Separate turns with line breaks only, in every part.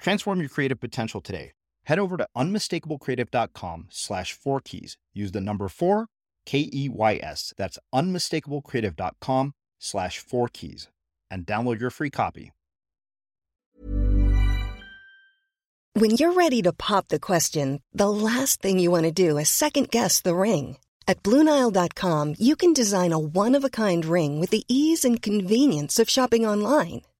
Transform your creative potential today. Head over to unmistakablecreative.com slash four keys. Use the number four, K E Y S. That's unmistakablecreative.com slash four keys and download your free copy.
When you're ready to pop the question, the last thing you want to do is second guess the ring. At Bluenile.com, you can design a one of a kind ring with the ease and convenience of shopping online.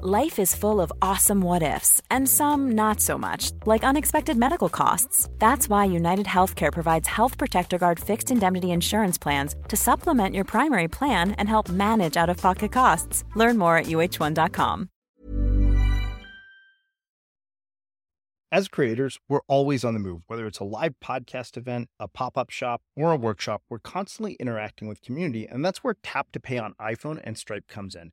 Life is full of awesome what ifs, and some not so much, like unexpected medical costs. That's why United Healthcare provides Health Protector Guard fixed indemnity insurance plans to supplement your primary plan and help manage out of pocket costs. Learn more at uh1.com.
As creators, we're always on the move. Whether it's a live podcast event, a pop up shop, or a workshop, we're constantly interacting with community, and that's where Tap to Pay on iPhone and Stripe comes in.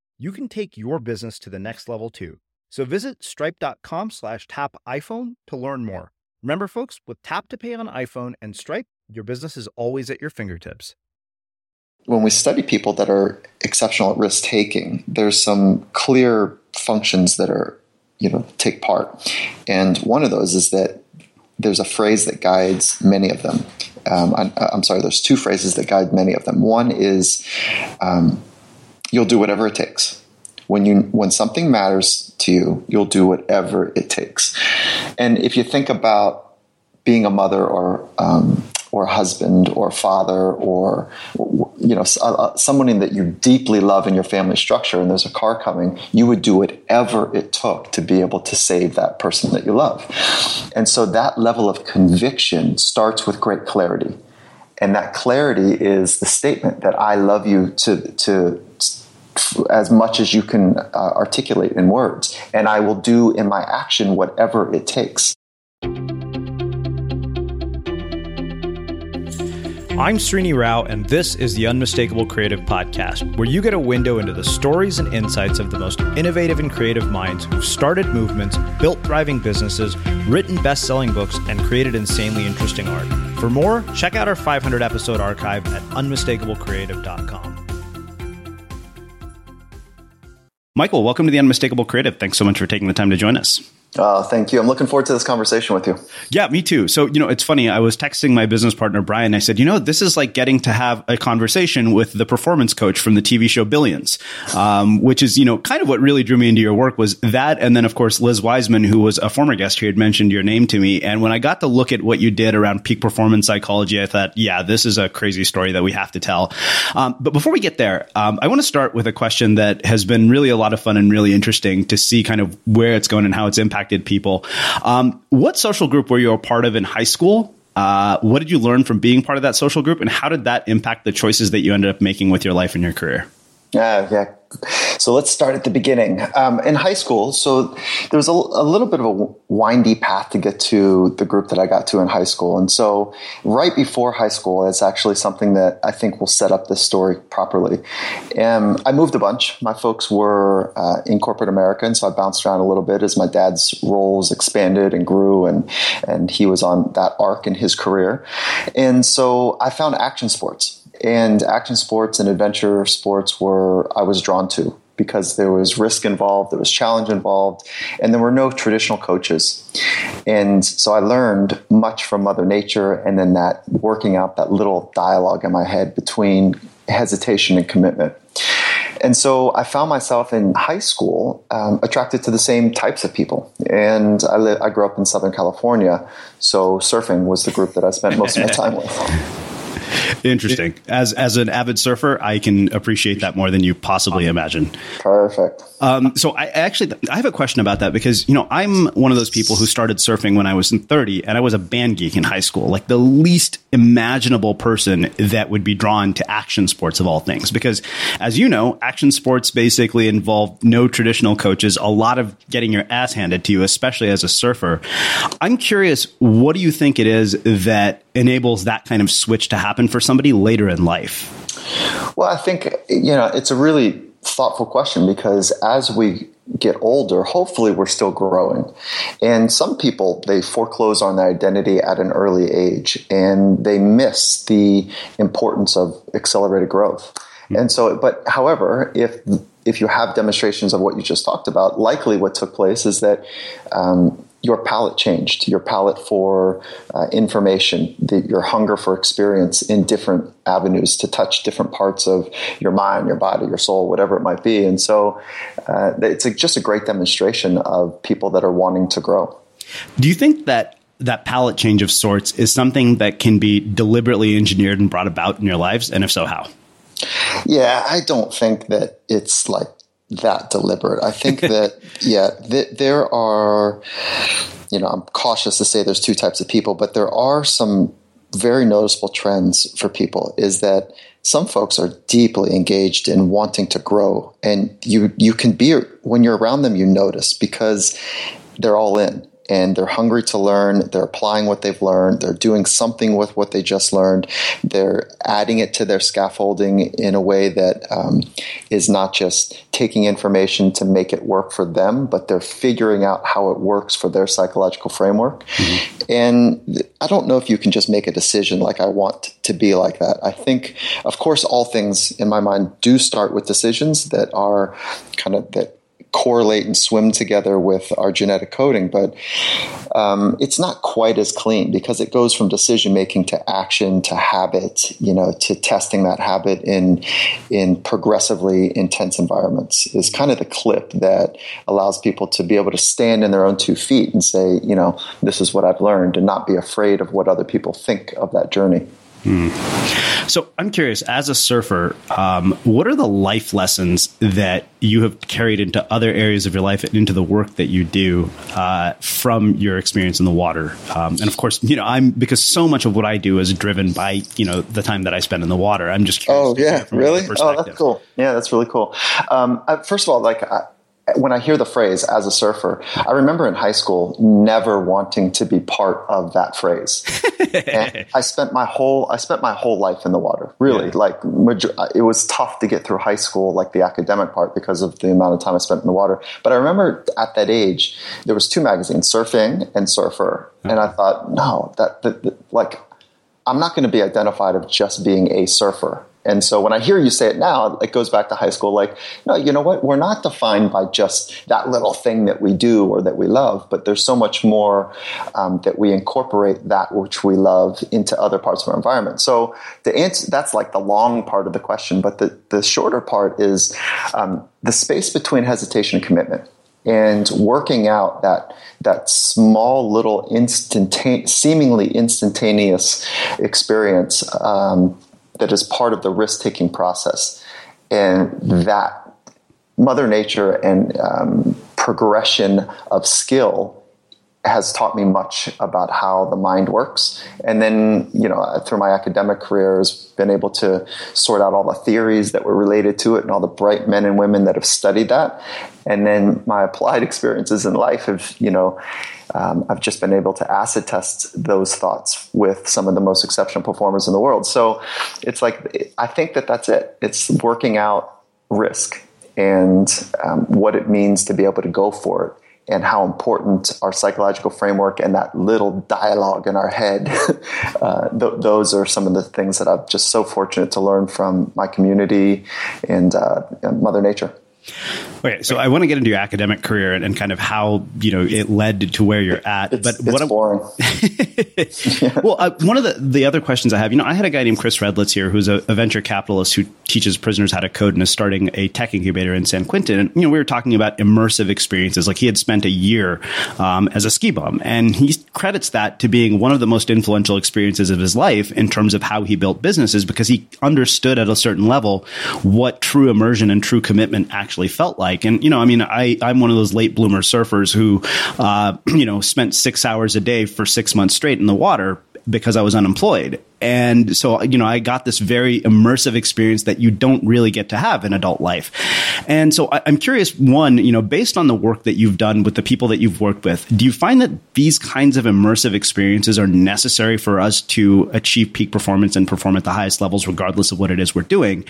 you can take your business to the next level too. So visit stripe.com slash tap iPhone to learn more. Remember, folks, with Tap to Pay on iPhone and Stripe, your business is always at your fingertips.
When we study people that are exceptional at risk taking, there's some clear functions that are, you know, take part. And one of those is that there's a phrase that guides many of them. Um, I'm, I'm, sorry, there's two phrases that guide many of them. One is um, you'll do whatever it takes. When you when something matters to you, you'll do whatever it takes. And if you think about being a mother or um, or husband or father or you know uh, someone that you deeply love in your family structure and there's a car coming you would do whatever it took to be able to save that person that you love and so that level of conviction starts with great clarity and that clarity is the statement that i love you to to as much as you can uh, articulate in words and i will do in my action whatever it takes
I'm Srini Rao, and this is the Unmistakable Creative Podcast, where you get a window into the stories and insights of the most innovative and creative minds who've started movements, built thriving businesses, written best selling books, and created insanely interesting art. For more, check out our 500 episode archive at unmistakablecreative.com. Michael, welcome to the Unmistakable Creative. Thanks so much for taking the time to join us.
Uh, thank you. I'm looking forward to this conversation with you.
Yeah, me too. So, you know, it's funny. I was texting my business partner, Brian. I said, you know, this is like getting to have a conversation with the performance coach from the TV show Billions, um, which is, you know, kind of what really drew me into your work was that. And then, of course, Liz Wiseman, who was a former guest here, had mentioned your name to me. And when I got to look at what you did around peak performance psychology, I thought, yeah, this is a crazy story that we have to tell. Um, but before we get there, um, I want to start with a question that has been really a lot of fun and really interesting to see kind of where it's going and how it's impacted people. Um, what social group were you a part of in high school? Uh, what did you learn from being part of that social group, and how did that impact the choices that you ended up making with your life and your career?
Yeah, yeah. So let's start at the beginning. Um, in high school, so there was a, a, little bit of a windy path to get to the group that I got to in high school. And so right before high school, it's actually something that I think will set up this story properly. Um, I moved a bunch. My folks were uh, in corporate America, and so I bounced around a little bit as my dad's roles expanded and grew, and, and he was on that arc in his career. And so I found action sports and action sports and adventure sports were I was drawn to because there was risk involved, there was challenge involved, and there were no traditional coaches. And so I learned much from Mother Nature and then that working out that little dialogue in my head between hesitation and commitment. And so I found myself in high school um, attracted to the same types of people. And I, li- I grew up in Southern California, so surfing was the group that I spent most of my time with.
Interesting. As as an avid surfer, I can appreciate that more than you possibly imagine.
Perfect.
Um, so I actually I have a question about that because you know I'm one of those people who started surfing when I was in 30, and I was a band geek in high school, like the least imaginable person that would be drawn to action sports of all things. Because as you know, action sports basically involve no traditional coaches, a lot of getting your ass handed to you, especially as a surfer. I'm curious, what do you think it is that enables that kind of switch to happen for somebody later in life?
Well, I think, you know, it's a really thoughtful question because as we get older, hopefully we're still growing. And some people, they foreclose on their identity at an early age and they miss the importance of accelerated growth. And so, but however, if if you have demonstrations of what you just talked about, likely what took place is that um, your palate changed, your palate for uh, information, the, your hunger for experience in different avenues to touch different parts of your mind, your body, your soul, whatever it might be. And so uh, it's a, just a great demonstration of people that are wanting to grow.
Do you think that that palate change of sorts is something that can be deliberately engineered and brought about in your lives? And if so, how?
Yeah, I don't think that it's like that deliberate. I think that, yeah, th- there are, you know, I'm cautious to say there's two types of people, but there are some very noticeable trends for people is that some folks are deeply engaged in wanting to grow and you you can be when you're around them you notice because they're all in and they're hungry to learn. They're applying what they've learned. They're doing something with what they just learned. They're adding it to their scaffolding in a way that um, is not just taking information to make it work for them, but they're figuring out how it works for their psychological framework. Mm-hmm. And I don't know if you can just make a decision like, I want to be like that. I think, of course, all things in my mind do start with decisions that are kind of that correlate and swim together with our genetic coding, but um, it's not quite as clean because it goes from decision making to action to habit, you know, to testing that habit in in progressively intense environments is kind of the clip that allows people to be able to stand in their own two feet and say, you know, this is what I've learned, and not be afraid of what other people think of that journey.
Hmm. So I'm curious, as a surfer, um, what are the life lessons that you have carried into other areas of your life and into the work that you do uh, from your experience in the water? Um, and of course, you know, I'm because so much of what I do is driven by you know the time that I spend in the water. I'm just curious.
Oh yeah, really? Oh, that's cool. Yeah, that's really cool. Um, first of all, like. I, when I hear the phrase as a surfer, I remember in high school never wanting to be part of that phrase. I spent my whole I spent my whole life in the water. Really, yeah. like uh, it was tough to get through high school, like the academic part, because of the amount of time I spent in the water. But I remember at that age, there was two magazines, Surfing and Surfer, and I uh-huh. thought, no, that, that, that like I'm not going to be identified of just being a surfer. And so when I hear you say it now, it goes back to high school. Like, no, you know what? We're not defined by just that little thing that we do or that we love, but there's so much more um, that we incorporate that which we love into other parts of our environment. So the answer, that's like the long part of the question. But the, the shorter part is um, the space between hesitation and commitment and working out that that small little instantaneous, seemingly instantaneous experience um, that is part of the risk taking process. And that Mother Nature and um, progression of skill has taught me much about how the mind works. And then, you know, through my academic career, has been able to sort out all the theories that were related to it and all the bright men and women that have studied that. And then my applied experiences in life have, you know, um, I've just been able to acid test those thoughts with some of the most exceptional performers in the world. So it's like, I think that that's it. It's working out risk and um, what it means to be able to go for it and how important our psychological framework and that little dialogue in our head, uh, th- those are some of the things that I'm just so fortunate to learn from my community and uh, Mother Nature.
Okay, so I want to get into your academic career and, and, kind of how you know it led to where you're at.
It's,
but
it's what boring.
well, uh, one of the the other questions I have, you know, I had a guy named Chris Redlitz here, who's a, a, venture capitalist who teaches prisoners how to code and is starting a tech incubator in San Quentin. And you know, we were talking about immersive experiences. Like he had spent a year um, as a ski bum, and he credits that to being one of the most influential experiences of his life in terms of how he built businesses because he understood at a certain level what true immersion and true commitment actually felt like like. And, you know, I mean, I, I'm one of those late bloomer surfers who, uh, you know, spent six hours a day for six months straight in the water because I was unemployed. And so, you know, I got this very immersive experience that you don't really get to have in adult life. And so I, am curious, one, you know, based on the work that you've done with the people that you've worked with, do you find that these kinds of immersive experiences are necessary for us to achieve peak performance and perform at the highest levels, regardless of what it is we're doing?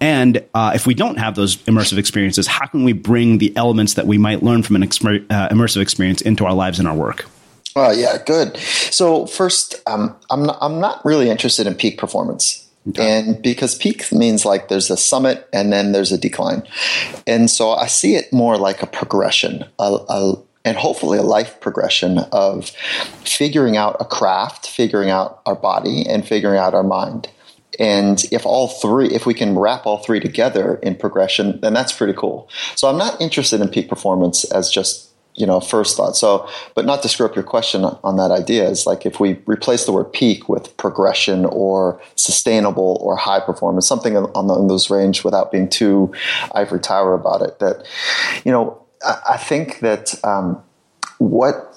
And uh, if we don't have those immersive experiences, how can we bring the elements that we might learn from an uh, immersive experience into our lives and our work?
Oh yeah, good. So first, um, I'm not, I'm not really interested in peak performance. Okay. And because peak means like there's a summit and then there's a decline. And so I see it more like a progression, a, a, and hopefully a life progression of figuring out a craft, figuring out our body, and figuring out our mind. And if all three, if we can wrap all three together in progression, then that's pretty cool. So I'm not interested in peak performance as just you know first thought. So but not to screw up your question on that idea is like if we replace the word peak with progression or sustainable or high performance something on those range without being too ivory tower about it. That you know i, I think that um, what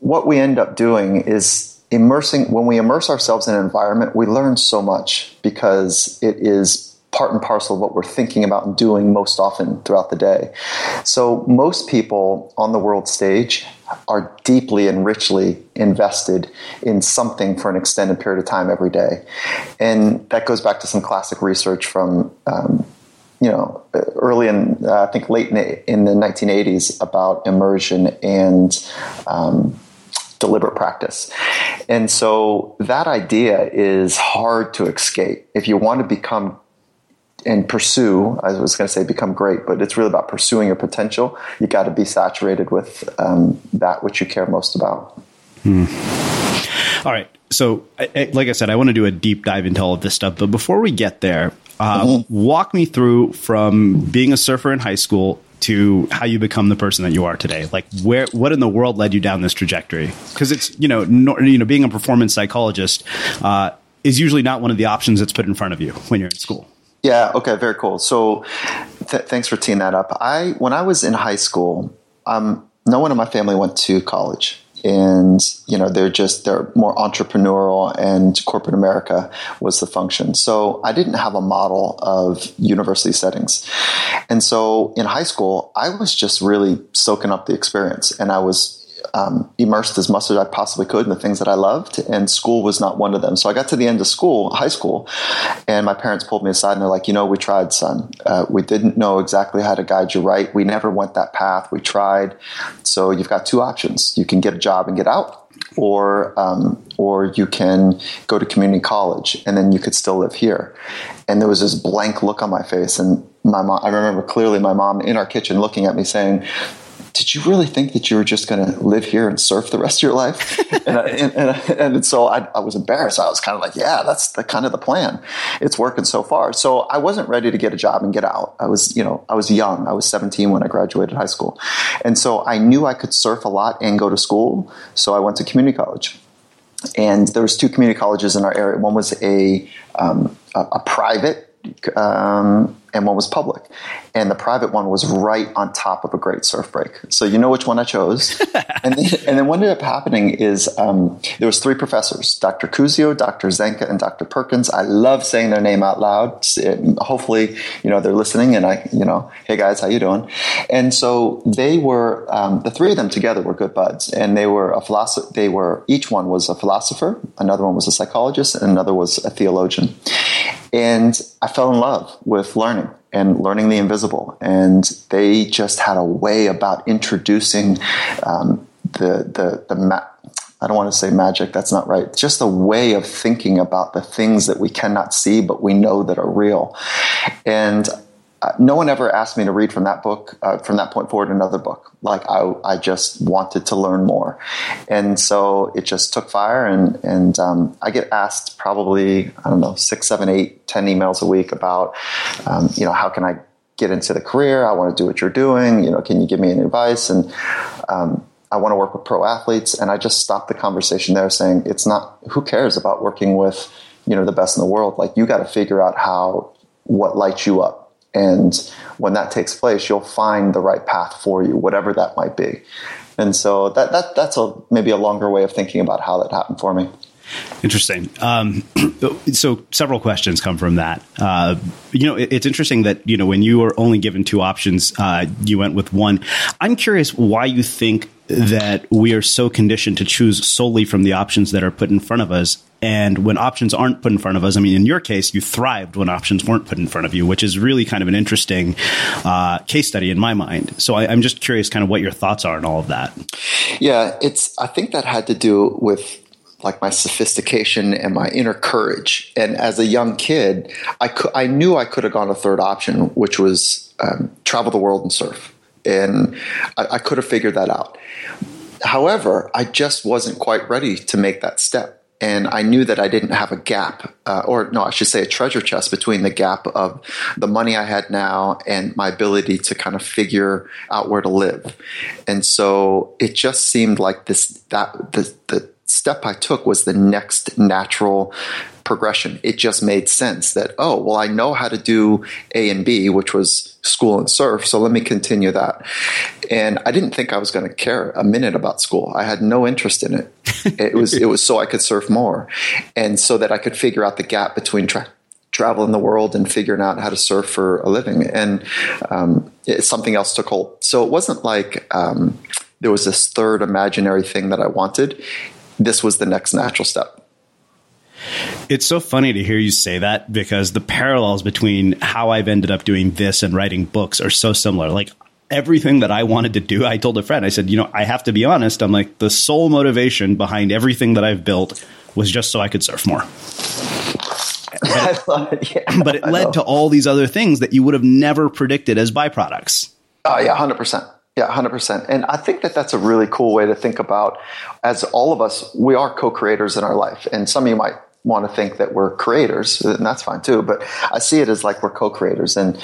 what we end up doing is immersing when we immerse ourselves in an environment we learn so much because it is part and parcel of what we're thinking about and doing most often throughout the day. So, most people on the world stage are deeply and richly invested in something for an extended period of time every day. And that goes back to some classic research from. Um, you know, early in, uh, I think late in the, in the 1980s about immersion and um, deliberate practice. And so that idea is hard to escape. If you want to become and pursue, I was going to say become great, but it's really about pursuing your potential. You got to be saturated with um, that which you care most about.
Hmm. All right. So, like I said, I want to do a deep dive into all of this stuff. But before we get there, uh, mm-hmm. walk me through from being a surfer in high school to how you become the person that you are today. Like, where, what in the world led you down this trajectory? Because it's, you know, no, you know, being a performance psychologist, uh, is usually not one of the options that's put in front of you when you're in school.
Yeah. Okay. Very cool. So, th- thanks for teeing that up. I when I was in high school, um, no one in my family went to college and you know they're just they're more entrepreneurial and corporate america was the function so i didn't have a model of university settings and so in high school i was just really soaking up the experience and i was um, immersed as much as I possibly could in the things that I loved, and school was not one of them. So I got to the end of school, high school, and my parents pulled me aside and they're like, "You know, we tried, son. Uh, we didn't know exactly how to guide you right. We never went that path. We tried. So you've got two options: you can get a job and get out, or um, or you can go to community college and then you could still live here. And there was this blank look on my face, and my mom. I remember clearly my mom in our kitchen looking at me saying, did you really think that you were just going to live here and surf the rest of your life? and, I, and, and, and, so I, I, was embarrassed. I was kind of like, yeah, that's the kind of the plan. It's working so far. So I wasn't ready to get a job and get out. I was, you know, I was young. I was 17 when I graduated high school. And so I knew I could surf a lot and go to school. So I went to community college. And there was two community colleges in our area. One was a, um, a, a private um, and one was public. And the private one was right on top of a great surf break. So you know which one I chose. and, then, and then what ended up happening is um, there was three professors, Dr. Kuzio, Dr. Zenka, and Dr. Perkins. I love saying their name out loud. It, hopefully, you know, they're listening and I, you know, hey guys, how you doing? And so they were, um, the three of them together were good buds. And they were a philosopher, they were, each one was a philosopher, another one was a psychologist, and another was a theologian. And I fell in love with learning and learning the invisible. And they just had a way about introducing um, the the the. Ma- I don't want to say magic. That's not right. Just a way of thinking about the things that we cannot see, but we know that are real. And no one ever asked me to read from that book, uh, from that point forward, another book. Like I, I just wanted to learn more, and so it just took fire. And and um, I get asked probably I don't know six, seven, eight, ten emails a week about, um, you know, how can I get into the career? I want to do what you're doing. You know, can you give me any advice? And um, I want to work with pro athletes. And I just stopped the conversation there, saying it's not. Who cares about working with you know the best in the world? Like you got to figure out how what lights you up and when that takes place, you'll find the right path for you, whatever that might be. And so that, that that's a maybe a longer way of thinking about how that happened for me.
Interesting. Um, so several questions come from that. Uh, you know, it, it's interesting that you know when you were only given two options, uh, you went with one. I'm curious why you think that we are so conditioned to choose solely from the options that are put in front of us. And when options aren't put in front of us, I mean, in your case, you thrived when options weren't put in front of you, which is really kind of an interesting uh, case study in my mind. So I, I'm just curious, kind of what your thoughts are on all of that.
Yeah, it's. I think that had to do with like my sophistication and my inner courage. And as a young kid, I could, I knew I could have gone a third option, which was um, travel the world and surf, and I, I could have figured that out. However, I just wasn't quite ready to make that step. And I knew that I didn't have a gap, uh, or no, I should say a treasure chest between the gap of the money I had now and my ability to kind of figure out where to live. And so it just seemed like this, that, the, the step I took was the next natural progression. It just made sense that, oh, well, I know how to do A and B, which was school and surf. So let me continue that. And I didn't think I was going to care a minute about school. I had no interest in it. It was, it was so I could surf more and so that I could figure out the gap between tra- traveling the world and figuring out how to surf for a living. And um, it, something else took hold. So it wasn't like, um, there was this third imaginary thing that I wanted. This was the next natural step.
It's so funny to hear you say that because the parallels between how I've ended up doing this and writing books are so similar. Like everything that I wanted to do, I told a friend, I said, you know, I have to be honest. I'm like, the sole motivation behind everything that I've built was just so I could surf more. But it, yeah, but it led to all these other things that you would have never predicted as byproducts.
Oh, yeah, 100%. Yeah, 100%. And I think that that's a really cool way to think about as all of us, we are co-creators in our life. And some of you might want to think that we're creators, and that's fine too. But I see it as like we're co-creators, and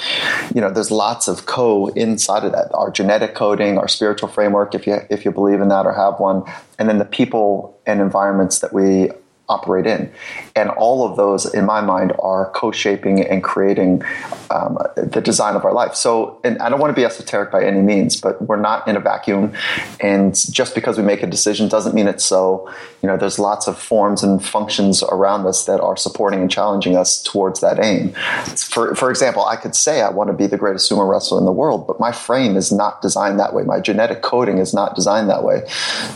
you know, there's lots of co inside of that. Our genetic coding, our spiritual framework, if you if you believe in that or have one, and then the people and environments that we operate in. And all of those, in my mind, are co shaping and creating um, the design of our life. So, and I don't want to be esoteric by any means, but we're not in a vacuum. And just because we make a decision doesn't mean it's so. You know, there's lots of forms and functions around us that are supporting and challenging us towards that aim. For, for example, I could say I want to be the greatest sumo wrestler in the world, but my frame is not designed that way. My genetic coding is not designed that way.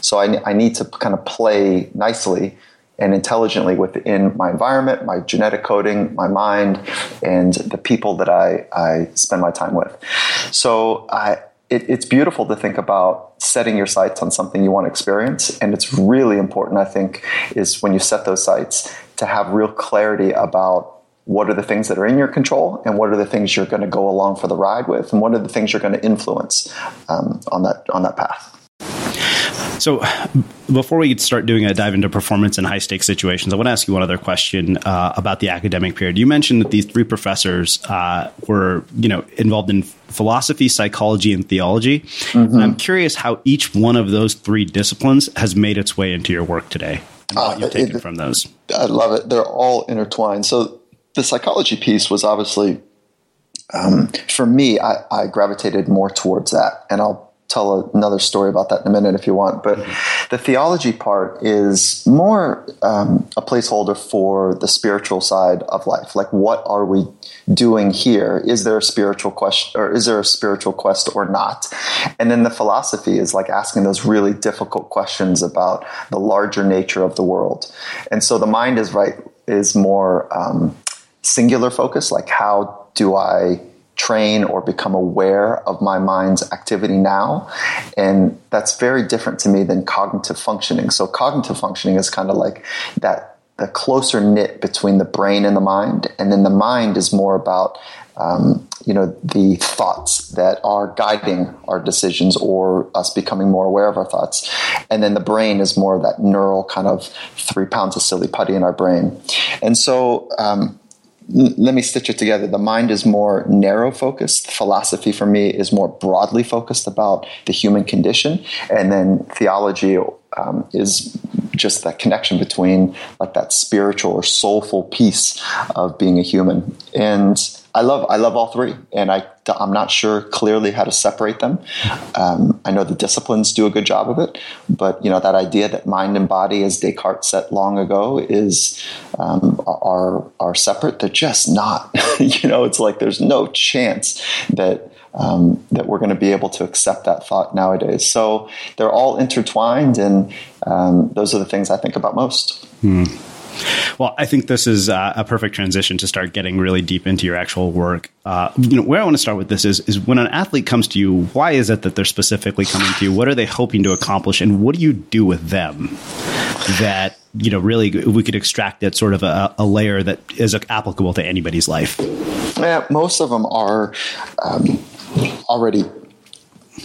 So I, I need to kind of play nicely and intelligently within my environment, my genetic coding, my mind, and the people that I, I spend my time with. So I, it, it's beautiful to think about setting your sights on something you want to experience. And it's really important, I think, is when you set those sights to have real clarity about what are the things that are in your control and what are the things you're going to go along for the ride with and what are the things you're going to influence um, on that on that path
so, before we start doing a dive into performance in high stakes situations, I want to ask you one other question uh, about the academic period. You mentioned that these three professors uh, were, you know, involved in philosophy, psychology, and theology. Mm-hmm. I'm curious how each one of those three disciplines has made its way into your work today, and what uh, you've taken it, from those.
I love it. They're all intertwined. So, the psychology piece was obviously um, for me, I, I, gravitated more towards that, and I'll tell another story about that in a minute if you want. But the theology part is more um, a placeholder for the spiritual side of life. Like, what are we doing here? Is there a spiritual question, or is there a spiritual quest, or not? And then the philosophy is like asking those really difficult questions about the larger nature of the world. And so the mind is right is more um, singular focus. Like, how do I train or become aware of my mind's activity now. And that's very different to me than cognitive functioning. So cognitive functioning is kind of like that the closer knit between the brain and the mind. And then the mind is more about um, you know the thoughts that are guiding our decisions or us becoming more aware of our thoughts and then the brain is more that neural kind of three pounds of silly putty in our brain and so um, let me stitch it together. The mind is more narrow focused. Philosophy for me is more broadly focused about the human condition. And then theology um, is just that connection between like that spiritual or soulful piece of being a human. And I love I love all three, and I I'm not sure clearly how to separate them. Um, I know the disciplines do a good job of it, but you know that idea that mind and body, as Descartes said long ago, is um, are are separate. They're just not. you know, it's like there's no chance that. Um, that we're going to be able to accept that thought nowadays. So they're all intertwined, and um, those are the things I think about most. Hmm.
Well, I think this is uh, a perfect transition to start getting really deep into your actual work. Uh, you know, where I want to start with this is is when an athlete comes to you, why is it that they're specifically coming to you? What are they hoping to accomplish, and what do you do with them that you know really we could extract that sort of a, a layer that is applicable to anybody's life?
Yeah, most of them are um, already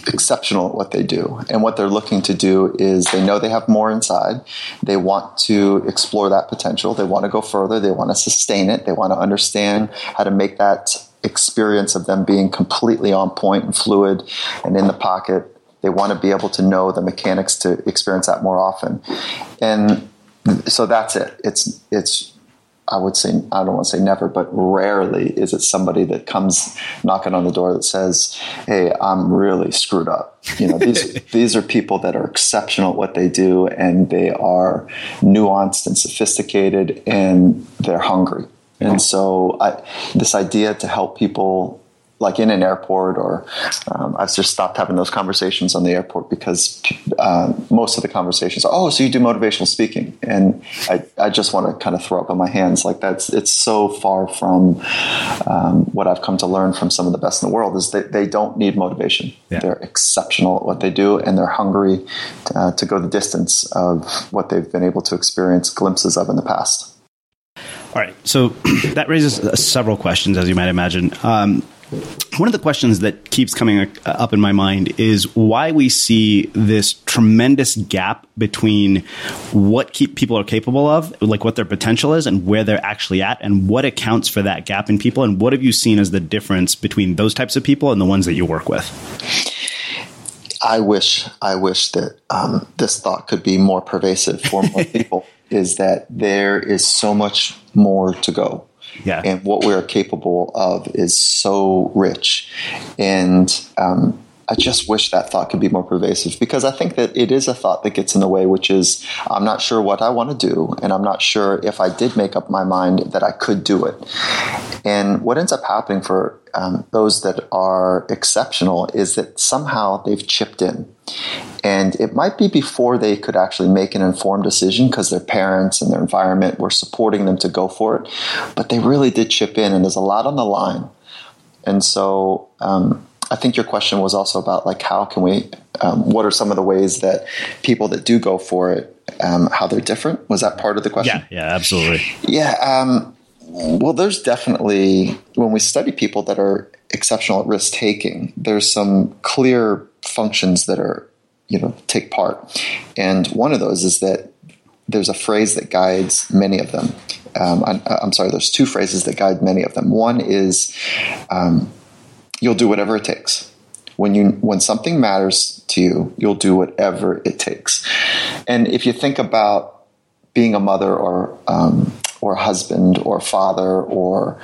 exceptional at what they do. And what they're looking to do is they know they have more inside. They want to explore that potential. They want to go further. They want to sustain it. They want to understand how to make that experience of them being completely on point and fluid and in the pocket. They want to be able to know the mechanics to experience that more often. And so that's it. It's it's I would say, I don't want to say never, but rarely is it somebody that comes knocking on the door that says, Hey, I'm really screwed up. You know, these, these are people that are exceptional at what they do and they are nuanced and sophisticated and they're hungry. And so I, this idea to help people like in an airport or um, I've just stopped having those conversations on the airport because uh, most of the conversations are, oh, so you do motivational speaking. And I, I just want to kind of throw up on my hands. Like that's, it's so far from um, what I've come to learn from some of the best in the world is that they don't need motivation. Yeah. They're exceptional at what they do and they're hungry to, uh, to go the distance of what they've been able to experience glimpses of in the past.
All right. So that raises several questions, as you might imagine. Um, one of the questions that keeps coming up in my mind is why we see this tremendous gap between what keep people are capable of, like what their potential is, and where they're actually at, and what accounts for that gap in people, and what have you seen as the difference between those types of people and the ones that you work with?
I wish, I wish that um, this thought could be more pervasive for more people. is that there is so much more to go.
Yeah.
And what we're capable of is so rich. And um, I just wish that thought could be more pervasive because I think that it is a thought that gets in the way, which is I'm not sure what I want to do, and I'm not sure if I did make up my mind that I could do it. And what ends up happening for um, those that are exceptional is that somehow they've chipped in. And it might be before they could actually make an informed decision because their parents and their environment were supporting them to go for it. But they really did chip in, and there's a lot on the line. And so um, I think your question was also about like how can we, um, what are some of the ways that people that do go for it, um, how they're different? Was that part of the question?
Yeah, yeah, absolutely.
Yeah. Um, well, there's definitely when we study people that are exceptional at risk taking, there's some clear functions that are you know take part, and one of those is that there's a phrase that guides many of them. Um, I, am sorry, there's two phrases that guide many of them. One is um, you'll do whatever it takes. When you when something matters to you, you'll do whatever it takes. And if you think about being a mother or um, or husband or father or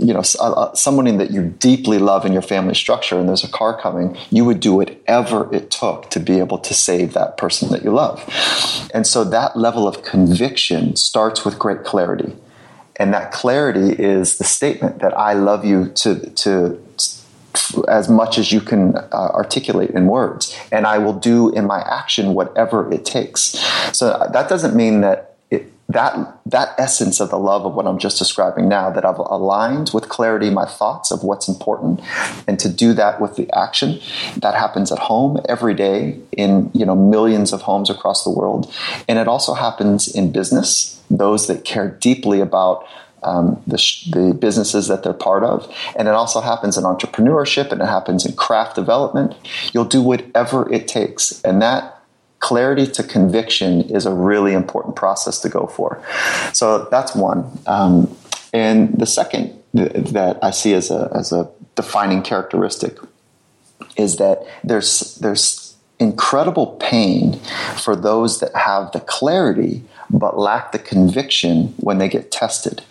you know uh, uh, someone that you deeply love in your family structure and there's a car coming you would do whatever it took to be able to save that person that you love. And so that level of conviction starts with great clarity. And that clarity is the statement that i love you to to as much as you can uh, articulate in words. And i will do in my action whatever it takes. So uh, that doesn't mean that that that essence of the love of what I'm just describing now, that I've aligned with clarity my thoughts of what's important, and to do that with the action, that happens at home every day in you know millions of homes across the world, and it also happens in business. Those that care deeply about um, the, the, businesses that they're part of. And it also happens in entrepreneurship and it happens in craft development. You'll do whatever it takes. And that clarity to conviction is a really important process to go for. So that's one. Um, and the second th- that I see as a, as a defining characteristic is that there's, there's incredible pain for those that have the clarity but lack the conviction when they get tested.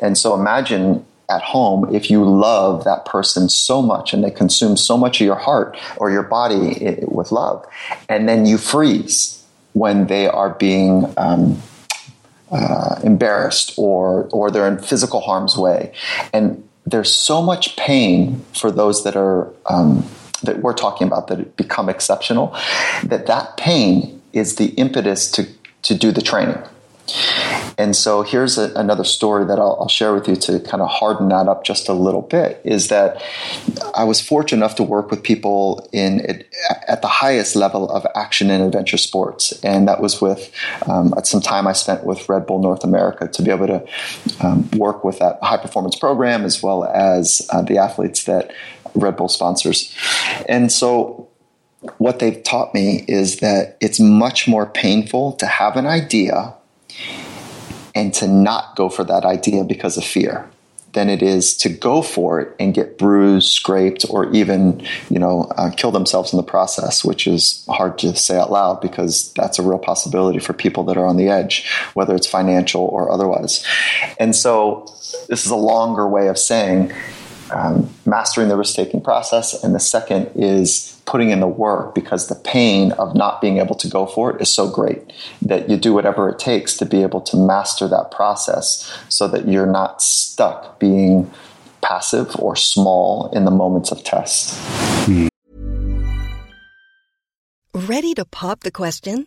And so imagine at home if you love that person so much and they consume so much of your heart or your body with love, and then you freeze when they are being um, uh, embarrassed or or they're in physical harm's way, and there's so much pain for those that are um, that we're talking about that become exceptional, that that pain is the impetus to to do the training. And so here's a, another story that I'll, I'll, share with you to kind of harden that up just a little bit is that I was fortunate enough to work with people in at the highest level of action and adventure sports. And that was with um, some time I spent with Red Bull North America to be able to um, work with that high performance program as well as uh, the athletes that Red Bull sponsors. And so what they've taught me is that it's much more painful to have an idea and to not go for that idea because of fear than it is to go for it and get bruised, scraped, or even, you know, uh, kill themselves in the process, which is hard to say out loud because that's a real possibility for people that are on the edge, whether it's financial or otherwise. And so this is a longer way of saying um, mastering the risk taking process. And the second is putting in the work because the pain of not being able to go for it is so great that you do whatever it takes to be able to master that process so that you're not stuck being passive or small in the moments of test.
Ready to pop the question?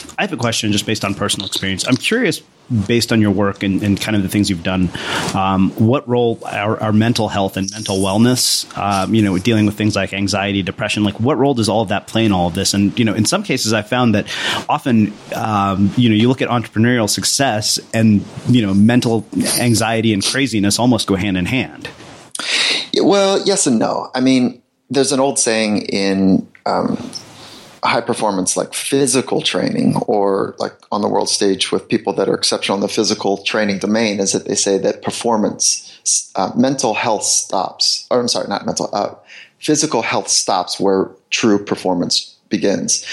I have a question just based on personal experience. I'm curious, based on your work and, and kind of the things you've done, um, what role our, our, mental health and mental wellness, um, you know, dealing with things like anxiety, depression, like what role does all of that play in all of this? And, you know, in some cases, I found that often, um, you know, you look at entrepreneurial success and, you know, mental anxiety and craziness almost go hand in hand.
Well, yes and no. I mean, there's an old saying in um, high performance like physical training or like on the world stage with people that are exceptional in the physical training domain is that they say that performance uh, mental health stops or i'm sorry not mental uh, physical health stops where true performance begins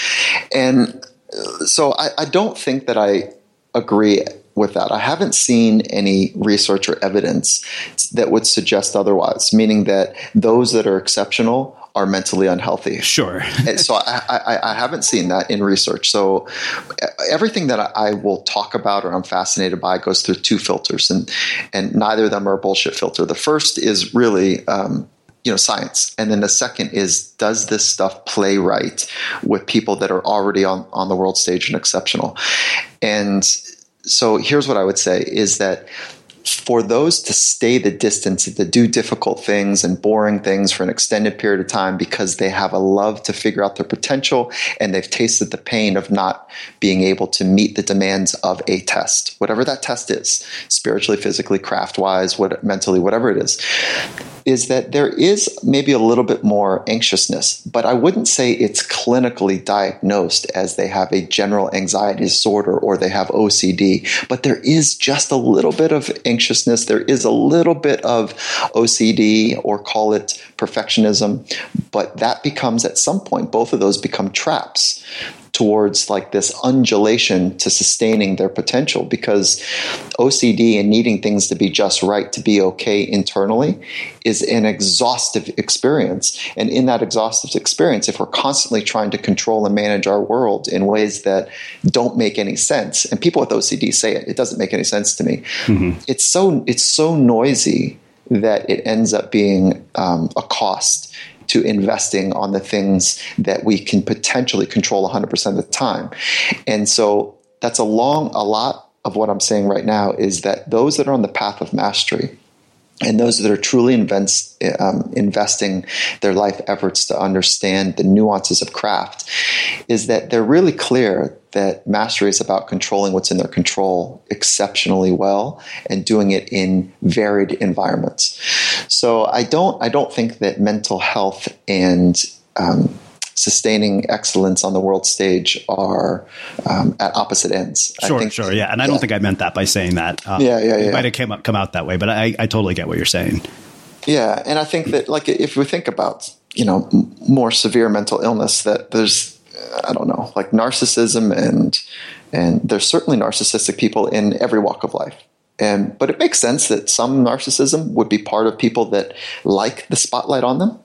and uh, so I, I don't think that i agree with that. I haven't seen any research or evidence that would suggest otherwise, meaning that those that are exceptional are mentally unhealthy.
Sure.
so I, I, I, haven't seen that in research. So everything that I, will talk about or I'm fascinated by goes through two filters, and and neither of them are a bullshit filter. The first is really. Um, you know science and then the second is does this stuff play right with people that are already on, on the world stage and exceptional and so here's what i would say is that for those to stay the distance and to do difficult things and boring things for an extended period of time because they have a love to figure out their potential and they've tasted the pain of not being able to meet the demands of a test, whatever that test is, spiritually, physically, craft wise, what, mentally, whatever it is is that there is maybe a little bit more anxiousness, but I wouldn't say it's clinically diagnosed as they have a general anxiety disorder or they have OCD, but there is just a little bit of anxiousness. There is a little bit of OCD or call it perfectionism, but that becomes at some point, both of those become traps towards like this undulation to sustaining their potential because OCD and needing things to be just right to be okay internally is an exhaustive experience. And in that exhaustive experience, if we're constantly trying to control and manage our world in ways that don't make any sense, and people with OCD say it, it doesn't make any sense to me. Mm-hmm. It's so it's so noisy that it ends up being um, a cost to investing on the things that we can potentially control 100% of the time. And so that's a long, a lot of what I'm saying right now is that those that are on the path of mastery, and those that are truly um, investing their life efforts to understand the nuances of craft is that they're really clear that mastery is about controlling what's in their control exceptionally well and doing it in varied environments. So I don't I don't think that mental health and um, sustaining excellence on the world stage are um, at opposite ends.
Sure, think, sure, yeah. And I don't think I meant that by saying that.
Uh, yeah, yeah, yeah.
It might have come, up, come out that way, but I, I totally get what you're saying.
Yeah, and I think that like if we think about you know more severe mental illness, that there's I don't know like narcissism and and there's certainly narcissistic people in every walk of life. And but it makes sense that some narcissism would be part of people that like the spotlight on them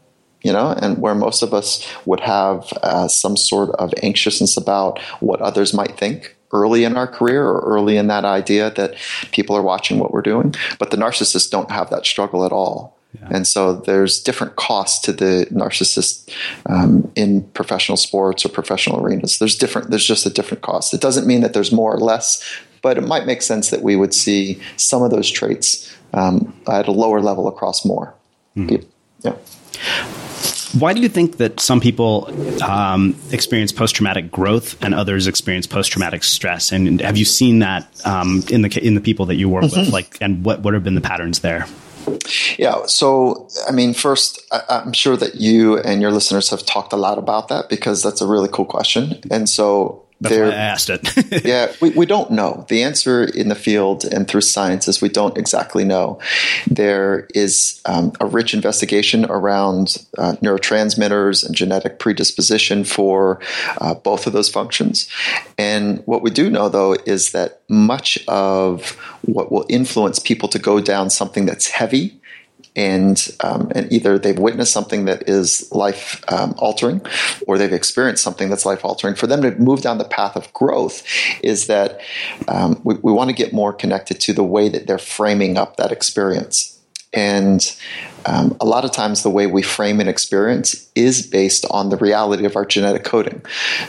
you know, and where most of us would have uh, some sort of anxiousness about what others might think early in our career or early in that idea that people are watching what we're doing. But the narcissists don't have that struggle at all. Yeah. And so there's different costs to the narcissist um, in professional sports or professional arenas. There's different. There's just a different cost. It doesn't mean that there's more or less, but it might make sense that we would see some of those traits um, at a lower level across more. Mm. Yeah.
Why do you think that some people um, experience post traumatic growth and others experience post traumatic stress? And have you seen that um, in the in the people that you work mm-hmm. with? Like, and what what have been the patterns there?
Yeah. So, I mean, first, I, am sure that you and your listeners have talked a lot about that because that's a really cool question. And so,
that's why I asked
it. yeah, we, we don't know. The answer in the field and through science is we don't exactly know. There is um, a rich investigation around uh, neurotransmitters and genetic predisposition for uh, both of those functions. And what we do know, though, is that much of what will influence people to go down something that's heavy and um, and either they've witnessed something that is life um, altering, or they've experienced something that's life altering. For them to move down the path of growth, is that um, we, we want to get more connected to the way that they're framing up that experience, and um, a lot of times the way we frame an experience is based on the reality of our genetic coding.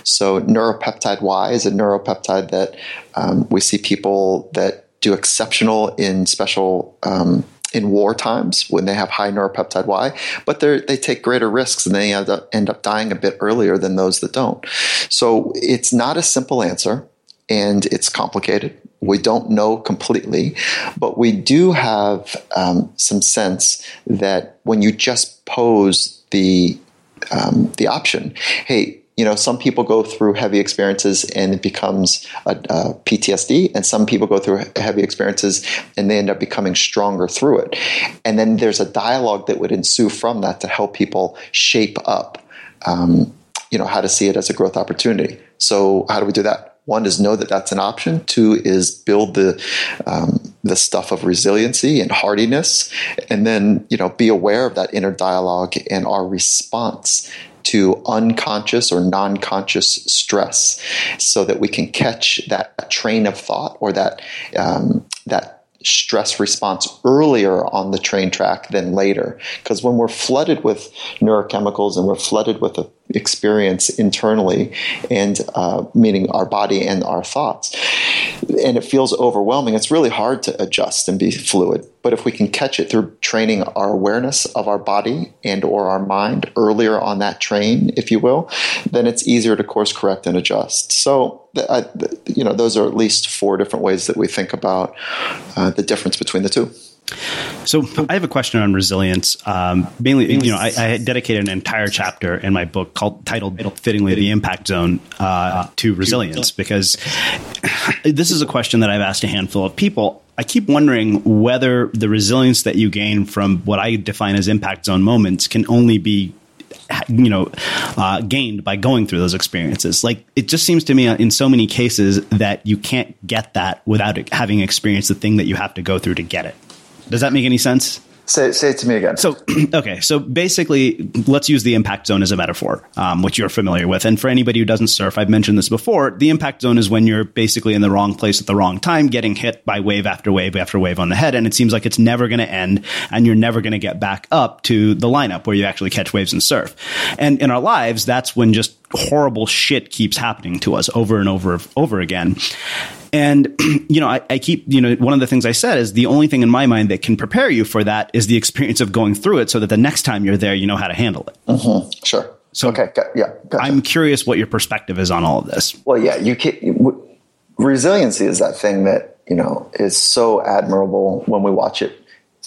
So neuropeptide Y is a neuropeptide that um, we see people that do exceptional in special um, in war times when they have high neuropeptide Y, but they take greater risks and they end up, end up dying a bit earlier than those that don't. So it's not a simple answer and it's complicated. We don't know completely, but we do have um, some sense that when you just pose the um, the option, hey, you know, some people go through heavy experiences and it becomes a, a, PTSD, and some people go through heavy experiences and they end up becoming stronger through it. And then there's a dialogue that would ensue from that to help people shape up, um, you know, how to see it as a growth opportunity. So, how do we do that? One is know that that's an option. Two is build the um, the stuff of resiliency and hardiness, and then you know be aware of that inner dialogue and our response to unconscious or non conscious stress so that we can catch that train of thought or that, um, that stress response earlier on the train track than later. Because when we're flooded with neurochemicals and we're flooded with experience internally and uh, meaning our body and our thoughts and it feels overwhelming it's really hard to adjust and be fluid. But if we can catch it through training our awareness of our body and or our mind earlier on that train if you will then it's easier to course correct and adjust. So I, you know those are at least four different ways that we think about uh, the difference between the two
so I have a question on resilience. Um, mainly, you know, I, I, dedicated an entire chapter in my book called titled fittingly "The Impact Zone" uh, to resilience because this is a question that I've asked a handful of people. I keep wondering whether the resilience that you gain from what I define as impact zone moments can only be you know uh, gained by going through those experiences. Like it just seems to me in so many cases that you can't get that without having experienced the thing that you have to go through to get it. Does that make any sense?
Say, say it to me again.
So, okay. So basically, let's use the impact zone as a metaphor, um, which you're familiar with. And for anybody who doesn't surf, I've mentioned this before. The impact zone is when you're basically in the wrong place at the wrong time, getting hit by wave after wave after wave on the head. And it seems like it's never going to end and you're never going to get back up to the lineup where you actually catch waves and surf. And in our lives, that's when just horrible shit keeps happening to us over and over, over again. And, you know, I, I, keep, you know, one of the things I said is the only thing in my mind that can prepare you for that is the experience of going through it so that the next time you're there, you know how to handle it.
Mm-hmm. Sure.
So,
okay. Got, yeah.
Gotcha. I'm curious what your perspective is on all of this.
Well, yeah, you can, resiliency is that thing that, you know, is so admirable when we watch it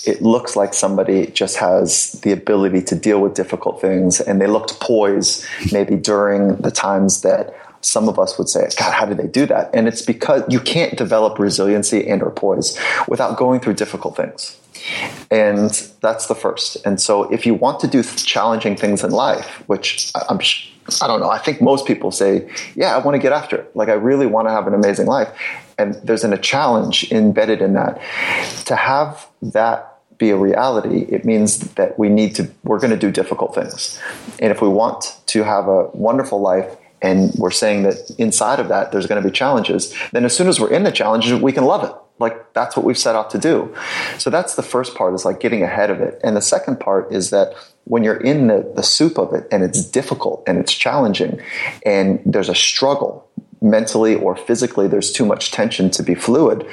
it looks like somebody just has the ability to deal with difficult things and they looked poised maybe during the times that some of us would say, God, how do they do that? And it's because you can't develop resiliency and or poise without going through difficult things. And that's the first. And so if you want to do challenging things in life, which I'm I don't know, I think most people say, yeah, I want to get after it. Like I really want to have an amazing life. And there's an, a challenge embedded in that. To have that be a reality, it means that we need to, we're going to do difficult things. And if we want to have a wonderful life, and we're saying that inside of that there's going to be challenges, then as soon as we're in the challenges, we can love it. Like that's what we've set out to do. So that's the first part is like getting ahead of it. And the second part is that when you're in the, the soup of it and it's difficult and it's challenging and there's a struggle mentally or physically there's too much tension to be fluid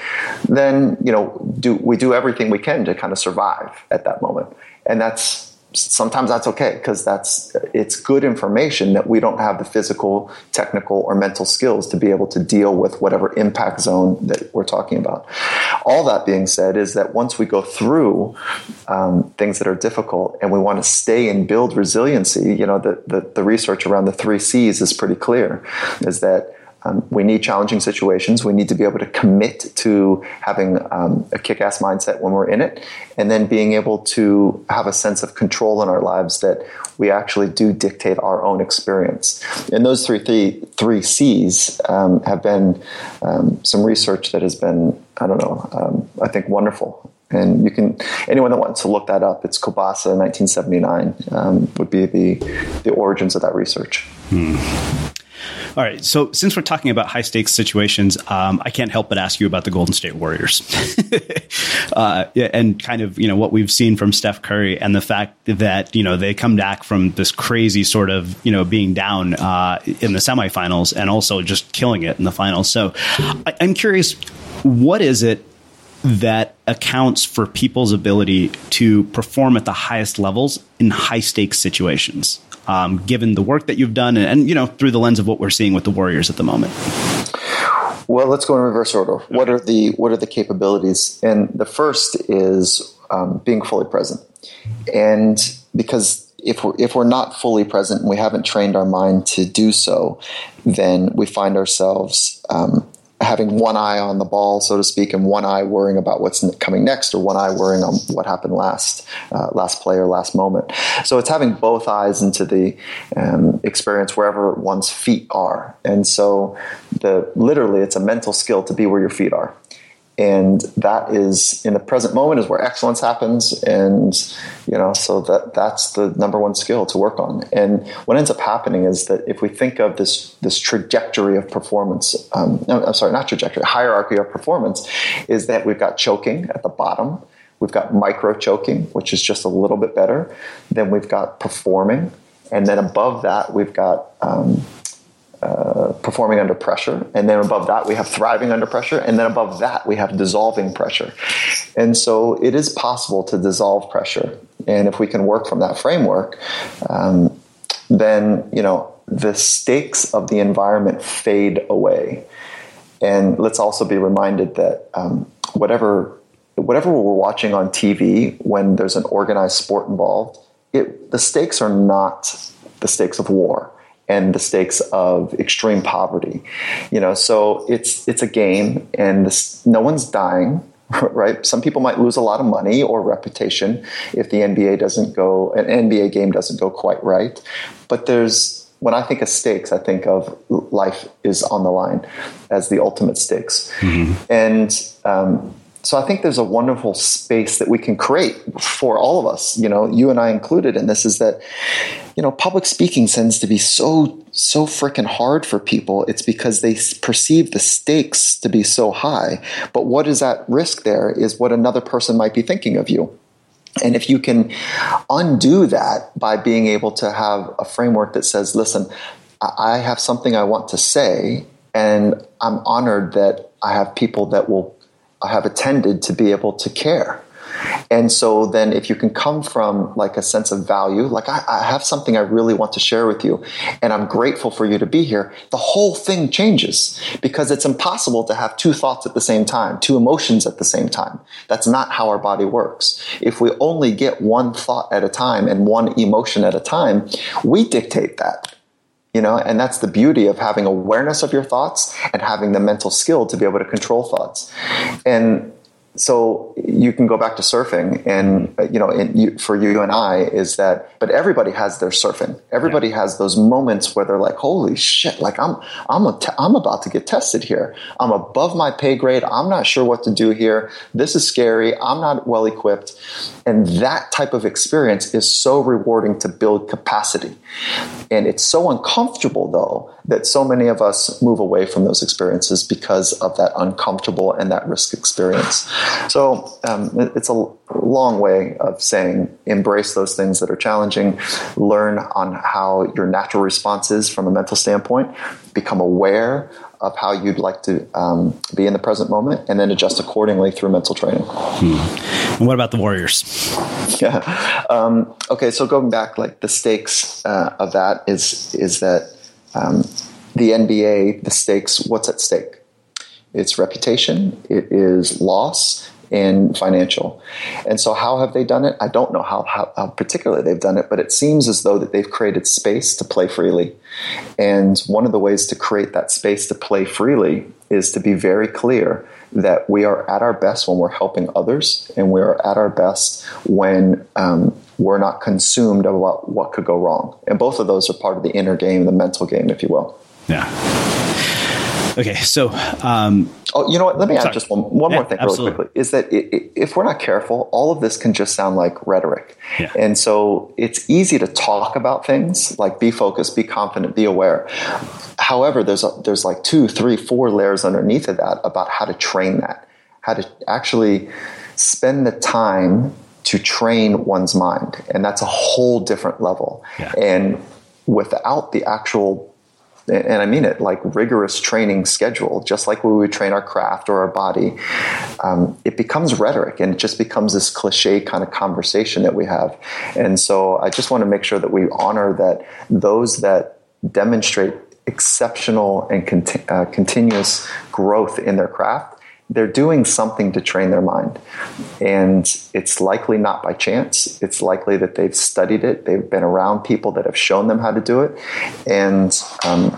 then you know do we do everything we can to kind of survive at that moment and that's sometimes that's okay because that's it's good information that we don't have the physical technical or mental skills to be able to deal with whatever impact zone that we're talking about. All that being said is that once we go through um, things that are difficult and we want to stay and build resiliency you know the, the, the research around the three c's is pretty clear is that um, we need challenging situations. We need to be able to commit to having um, a kick ass mindset when we're in it, and then being able to have a sense of control in our lives that we actually do dictate our own experience. And those three, three, three C's um, have been um, some research that has been, I don't know, um, I think wonderful. And you can, anyone that wants to look that up, it's Kobasa 1979 um, would be the, the origins of that research.
Hmm. All right. So since we're talking about high stakes situations, um, I can't help but ask you about the Golden State Warriors, uh, and kind of you know what we've seen from Steph Curry and the fact that you know they come back from this crazy sort of you know being down uh, in the semifinals and also just killing it in the finals. So I, I'm curious, what is it that accounts for people's ability to perform at the highest levels in high stakes situations? um, given the work that you've done and, and, you know, through the lens of what we're seeing with the Warriors at the moment?
Well, let's go in reverse order. Okay. What are the what are the capabilities? And the first is um, being fully present, and because if we're if we're not fully present and we haven't trained our mind to do so, then we find ourselves um, having one eye on the ball, so to speak, and one eye worrying about what's coming next, or one eye worrying on what happened last, uh, last play or last moment. So it's having both eyes into the um, experience wherever one's feet are, and so the literally it's a mental skill to be where your feet are and that is in the present moment is where excellence happens. And you know so that that's the number one skill to work on. And what ends up happening is that if we think of this this trajectory of performance um, no, i'm sorry not trajectory hierarchy of performance is that we've got choking at the bottom. We've got micro choking which is just a little bit better. Then we've got performing. And then above that we've got um, uh, performing under pressure. And then above that, we have thriving under pressure. And then above that, we have dissolving pressure. And so it is possible to dissolve pressure. And if we can work from that framework, um, then, you know, the stakes of the environment fade away. And let's also be reminded that um, whatever whatever we're watching on TV when there's an organized sport involved, it, the stakes are not the stakes of war and the stakes of extreme poverty. You know, so it's it's a game, and this, no one's dying. right? Some people might lose a lot of money or reputation if the NBA doesn't go, an NBA game doesn't go quite right. But there's, when I think of stakes, I think of life is on the line as the ultimate stakes. Mm-hmm. And, um, so I think there's a wonderful space that we can create for all of us, you know, you and I included in this is that, you know, public speaking tends to be so, so freaking hard for people. It's because they perceive the stakes to be so high. But what is at risk there is what another person might be thinking of you. And if you can undo that by being able to have a framework that says, listen, I have something I want to say, and I'm honored that I have people that will have attended to be able to care. And so then if you can come from like a sense of value, like I, I, have something I really want to share with you and I'm grateful for you to be here, the whole thing changes because it's impossible to have two thoughts at the same time, two emotions at the same time. That's not how our body works. If we only get one thought at a time and one emotion at a time, we dictate that you know and that's the beauty of having awareness of your thoughts and having the mental skill to be able to control thoughts. And so you can go back to surfing and uh, you know you, for you and i is that but everybody has their surfing. Everybody yeah. has those moments where they're like holy shit like i'm i'm a t- i'm about to get tested here. I'm above my pay grade. I'm not sure what to do here. This is scary. I'm not well equipped. And that type of experience is so rewarding to build capacity. And it's so uncomfortable though that so many of us move away from those experiences because of that uncomfortable and that risk experience. So um, it's a long way of saying embrace those things that are challenging, learn on how your natural response is from a mental standpoint, become aware of how you'd like to um, be in the present moment, and then adjust accordingly through mental training.
Hmm. And what about the Warriors?
Yeah. Um, okay. So going back, like the stakes uh, of that is is that um, the NBA, the stakes, what's at stake? It's reputation, it is loss, and financial. And so, how have they done it? I don't know how, how, how, particularly they've done it, but it seems as though that they've created space to play freely. And one of the ways to create that space to play freely is to be very clear that we are at our best when we're helping others, and we are at our best when um, we're not consumed about what could go wrong. And both of those are part of the inner game, the mental game, if you will.
Yeah. Okay, so um,
oh, you know what? Let me add just one, one yeah, more thing absolutely. really quickly. Is that if we're not careful, all of this can just sound like rhetoric, yeah. and so it's easy to talk about things like be focused, be confident, be aware. However, there's a, there's like two, three, four layers underneath of that about how to train that, how to actually spend the time to train one's mind. And that's a whole different level. Yeah. And without the actual and I mean it like rigorous training schedule, just like we would train our craft or our body, um, it becomes rhetoric and it just becomes this cliche kind of conversation that we have. And so I just want to make sure that we honor that those that demonstrate exceptional and conti- uh, continuous growth in their craft they're doing something to train their mind. And it's likely not by chance. It's likely that they've studied it, they've been around people that have shown them how to do it. And um,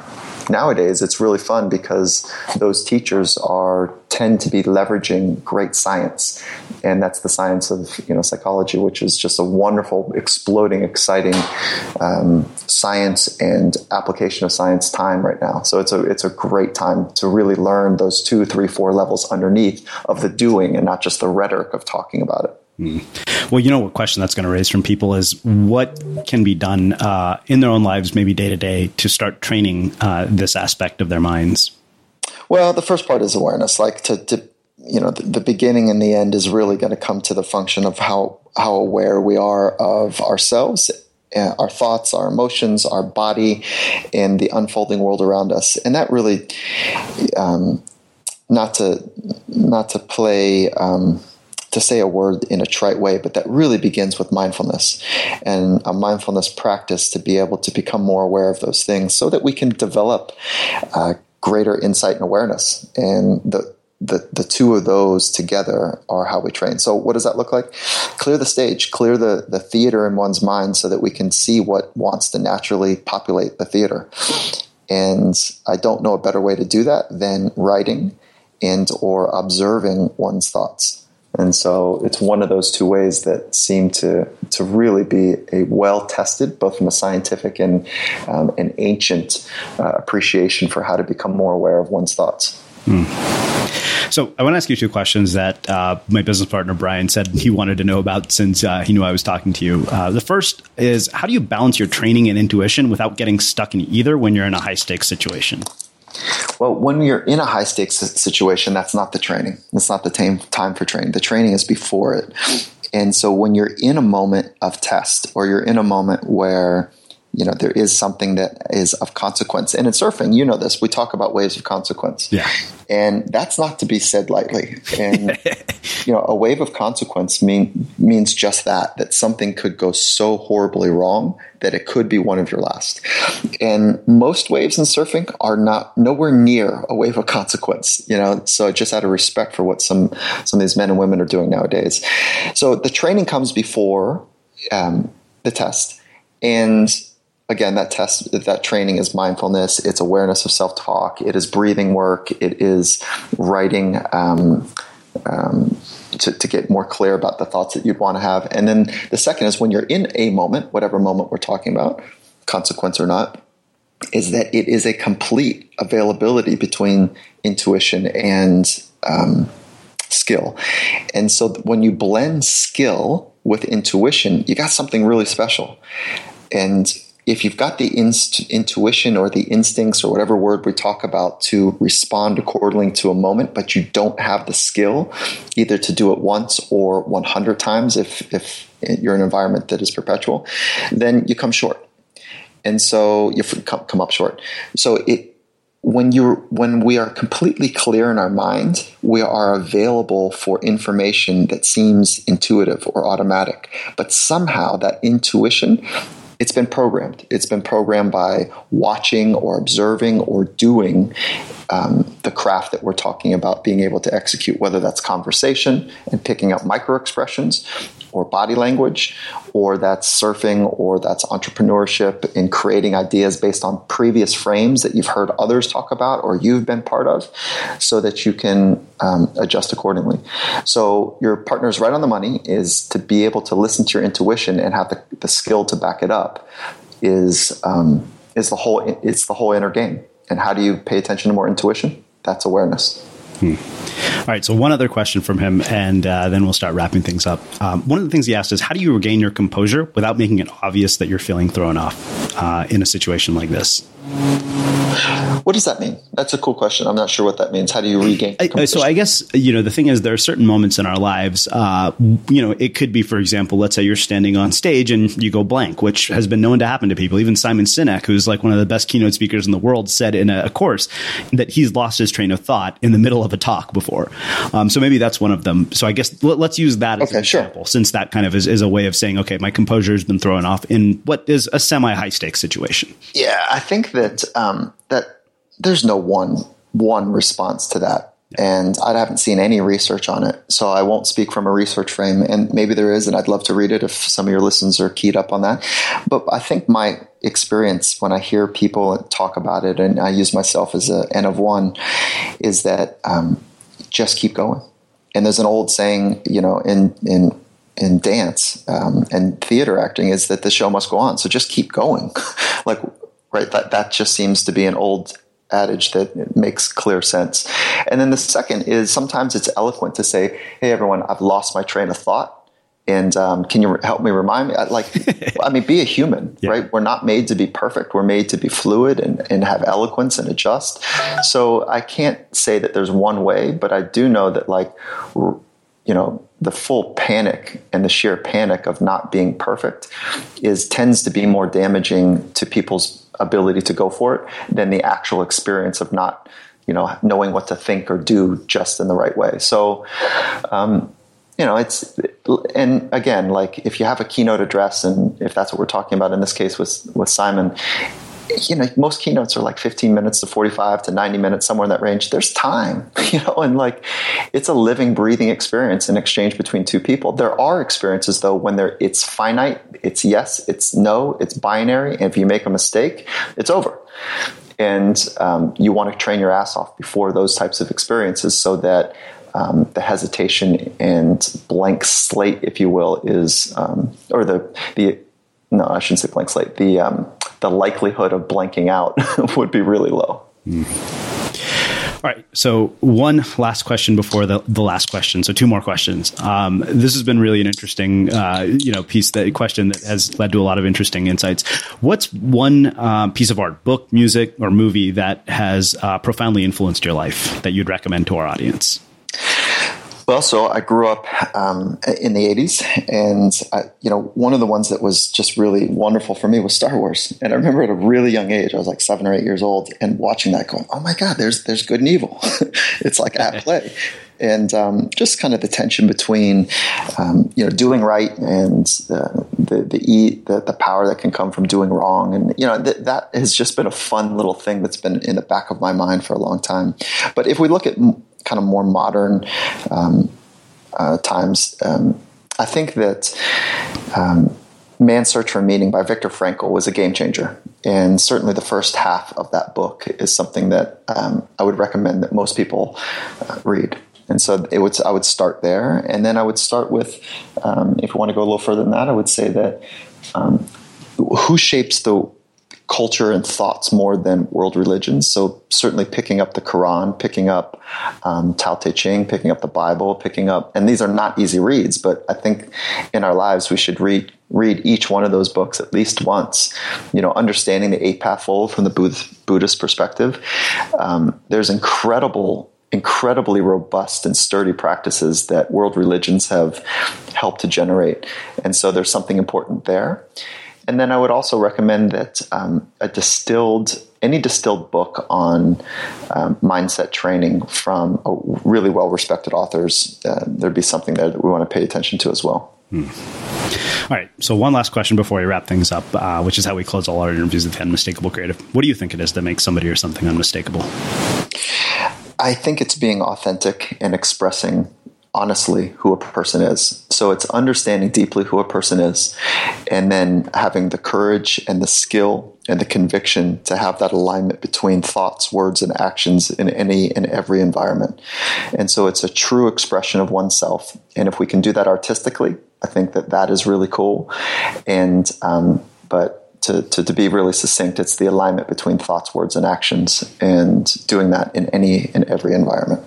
nowadays it's really fun because those teachers are tend to be leveraging great science and that's the science of you know psychology which is just a wonderful exploding exciting um, science and application of science time right now so it's a it's a great time to really learn those two three four levels underneath of the doing and not just the rhetoric of talking about it
Mm. Well, you know what question that's going to raise from people is what can be done uh, in their own lives, maybe day to day, to start training uh, this aspect of their minds.
Well, the first part is awareness. Like to, to you know, the, the beginning and the end is really going to come to the function of how how aware we are of ourselves uh, our thoughts, our emotions, our body, and the unfolding world around us. And that really, um, not to not to play um, to say a word in a trite way, but that really begins with mindfulness and a mindfulness practice to be able to become more aware of those things so that we can develop uh, greater insight and awareness. And the, the, the two of those together are how we train. So what does that look like? Clear the stage, clear the, the theater in one's mind so that we can see what wants to naturally populate the theater. And I don't know a better way to do that than writing and or observing one's thoughts. And so it's one of those two ways that seem to, to really be a well tested, both from a scientific and um, an ancient uh, appreciation for how to become more aware of one's thoughts. Hmm.
So I want to ask you two questions that uh, my business partner Brian said he wanted to know about since uh, he knew I was talking to you. Uh, the first is how do you balance your training and intuition without getting stuck in either when you're in a high stakes situation?
Well, when you're in a high stakes situation, that's not the training. That's not the time time for training. The training is before it. And so when you're in a moment of test or you're in a moment where you know there is something that is of consequence. And in surfing you know this we talk about waves of consequence.
Yeah.
And that's not to be said lightly. And you know a wave of consequence mean, means just that that something could go so horribly wrong that it could be one of your last. And most waves in surfing are not nowhere near a wave of consequence you know? So just out of respect for what some some of these men and women are doing nowadays. So the training comes before um, the test. And again, that test, that training is mindfulness. It's awareness of self talk. It is breathing work. It is writing um, um, to, to, get more clear about the thoughts that you'd want to have. And then the second is when you're in a moment, whatever moment we're talking about, consequence or not, is that it is a complete availability between intuition and um, skill. And so when you blend skill with intuition, you got something really special. And if you've got the inst- intuition or the instincts or whatever word we talk about to respond accordingly to a moment, but you don't have the skill either to do it once or 100 times if, if you're in an environment that is perpetual, then you come short. And so you come, up short. So it, when you when we are completely clear in our mind, we are available for information that seems intuitive or automatic. But somehow that intuition it's been programmed. It's been programmed by watching or observing or doing um, the craft that we're talking about being able to execute, whether that's conversation and picking up micro expressions or body language, or that's surfing, or that's entrepreneurship in creating ideas based on previous frames that you've heard others talk about or you've been part of, so that you can um, adjust accordingly. So your partner's right on the money is to be able to listen to your intuition and have the, the skill to back it up. Is um, is the whole it's the whole inner game. And how do you pay attention to more intuition? That's awareness.
Hmm. All right. So one other question from him, and uh, then we'll start wrapping things up. Um, one of the things he asked is, how do you regain your composure without making it obvious that you're feeling thrown off uh, in a situation like this?
What does that mean? That's a cool question. I'm not sure what that means. How do you regain?
I, so I guess you know the thing is there are certain moments in our lives. Uh, you know, it could be, for example, let's say you're standing on stage and you go blank, which has been known to happen to people. Even Simon Sinek, who's like one of the best keynote speakers in the world, said in a, a course that he's lost his train of thought in the middle of a talk before. Um, so maybe that's one of them. So I guess let, us use that as
okay,
an example, since that kind of is, is a way of saying, okay, my composure has been thrown off in what is a semi high stakes situation.
Yeah, I think that um, that there's no one one response to that. And I haven't seen any research on it. So I won't speak from a research frame. And maybe there is, and I'd love to read it if some of your listeners are keyed up on that. But I think my experience when I hear people talk about it, and I use myself as an N of one, is that um, just keep going. And there's an old saying, you know, in, in, in dance um, and theater acting is that the show must go on. So just keep going. like, right? That, that just seems to be an old adage that makes clear sense. And then the second is sometimes it's eloquent to say, "Hey, everyone, I've lost my train of thought." And um, can you help me remind me? Like, I mean, be a human, yeah. right? We're not made to be perfect. We're made to be fluid and, and have eloquence and adjust. So I can't say that there's one way, but I do know that, like, you know, the full panic and the sheer panic of not being perfect is tends to be more damaging to people's ability to go for it than the actual experience of not you know knowing what to think or do just in the right way. So um, you know it's and again like if you have a keynote address and if that's what we're talking about in this case with with simon you know, most keynotes are like 15 minutes to 45 to 90 minutes, somewhere in that range. There's time, you know, and like it's a living, breathing experience in exchange between two people. There are experiences though when there it's finite, it's yes, it's no, it's binary. And if you make a mistake, it's over. And um, you want to train your ass off before those types of experiences so that um, the hesitation and blank slate, if you will, is, um, or the, the, no, I shouldn't say blank slate, the, um, the likelihood of blanking out would be really low. Mm.
All right. So one last question before the, the last question. So two more questions. Um, this has been really an interesting, uh, you know, piece that question that has led to a lot of interesting insights. What's one uh, piece of art, book, music, or movie that has uh, profoundly influenced your life that you'd recommend to our audience?
Well, so I grew up um, in the 80s, and I, you know, one of the ones that was just really wonderful for me was Star Wars. And I remember at a really young age, I was like seven or eight years old, and watching that, going, "Oh my God, there's there's good and evil. it's like at play." and um, just kind of the tension between um, you know doing right and uh, the the, the, the power that can come from doing wrong, and you know th- that has just been a fun little thing that's been in the back of my mind for a long time. But if we look at kind of more modern um, uh, times. Um, I think that um, Man's Search for Meaning by Viktor Frankl was a game changer. And certainly the first half of that book is something that um, I would recommend that most people uh, read. And so it would, I would start there. And then I would start with, um, if you want to go a little further than that, I would say that um, who shapes the culture and thoughts more than world religions. So certainly picking up the Quran, picking up um, Tao Te Ching, picking up the Bible, picking up, and these are not easy reads, but I think in our lives we should read read each one of those books at least once. You know, understanding the Eight Pathfold from the Buddhist perspective. Um, there's incredible incredibly robust and sturdy practices that world religions have helped to generate. And so there's something important there. And then I would also recommend that um, a distilled, any distilled book on um, mindset training from really well respected authors, uh, there'd be something there that we want to pay attention to as well. Hmm.
All right. So, one last question before we wrap things up, uh, which is how we close all our interviews with the Unmistakable Creative. What do you think it is that makes somebody or something unmistakable?
I think it's being authentic and expressing honestly who a person is. So it's understanding deeply who a person is and then having the courage and the skill and the conviction to have that alignment between thoughts, words, and actions in any and every environment. And so it's a true expression of oneself. And if we can do that artistically, I think that that is really cool. And, um, but to, to, to, be really succinct, it's the alignment between thoughts, words, and actions, and doing that in any and every environment.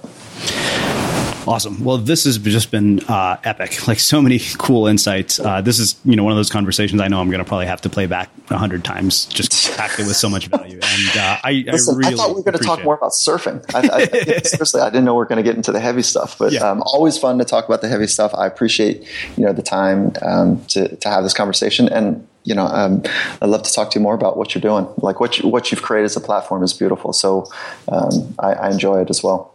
Awesome. Well, this has just been uh, epic. Like so many cool insights. Uh, this is you know one of those conversations I know I'm going to probably have to play back a hundred times, just packed it with so much value. And uh, I,
Listen,
I, really
I thought we were going to talk more about surfing. I, I, seriously, I didn't know we are going to get into the heavy stuff, but yeah. um, always fun to talk about the heavy stuff. I appreciate you know the time um, to to have this conversation and you know, um, I'd love to talk to you more about what you're doing. Like what you, what you've created as a platform is beautiful. So um, I, I enjoy it as well.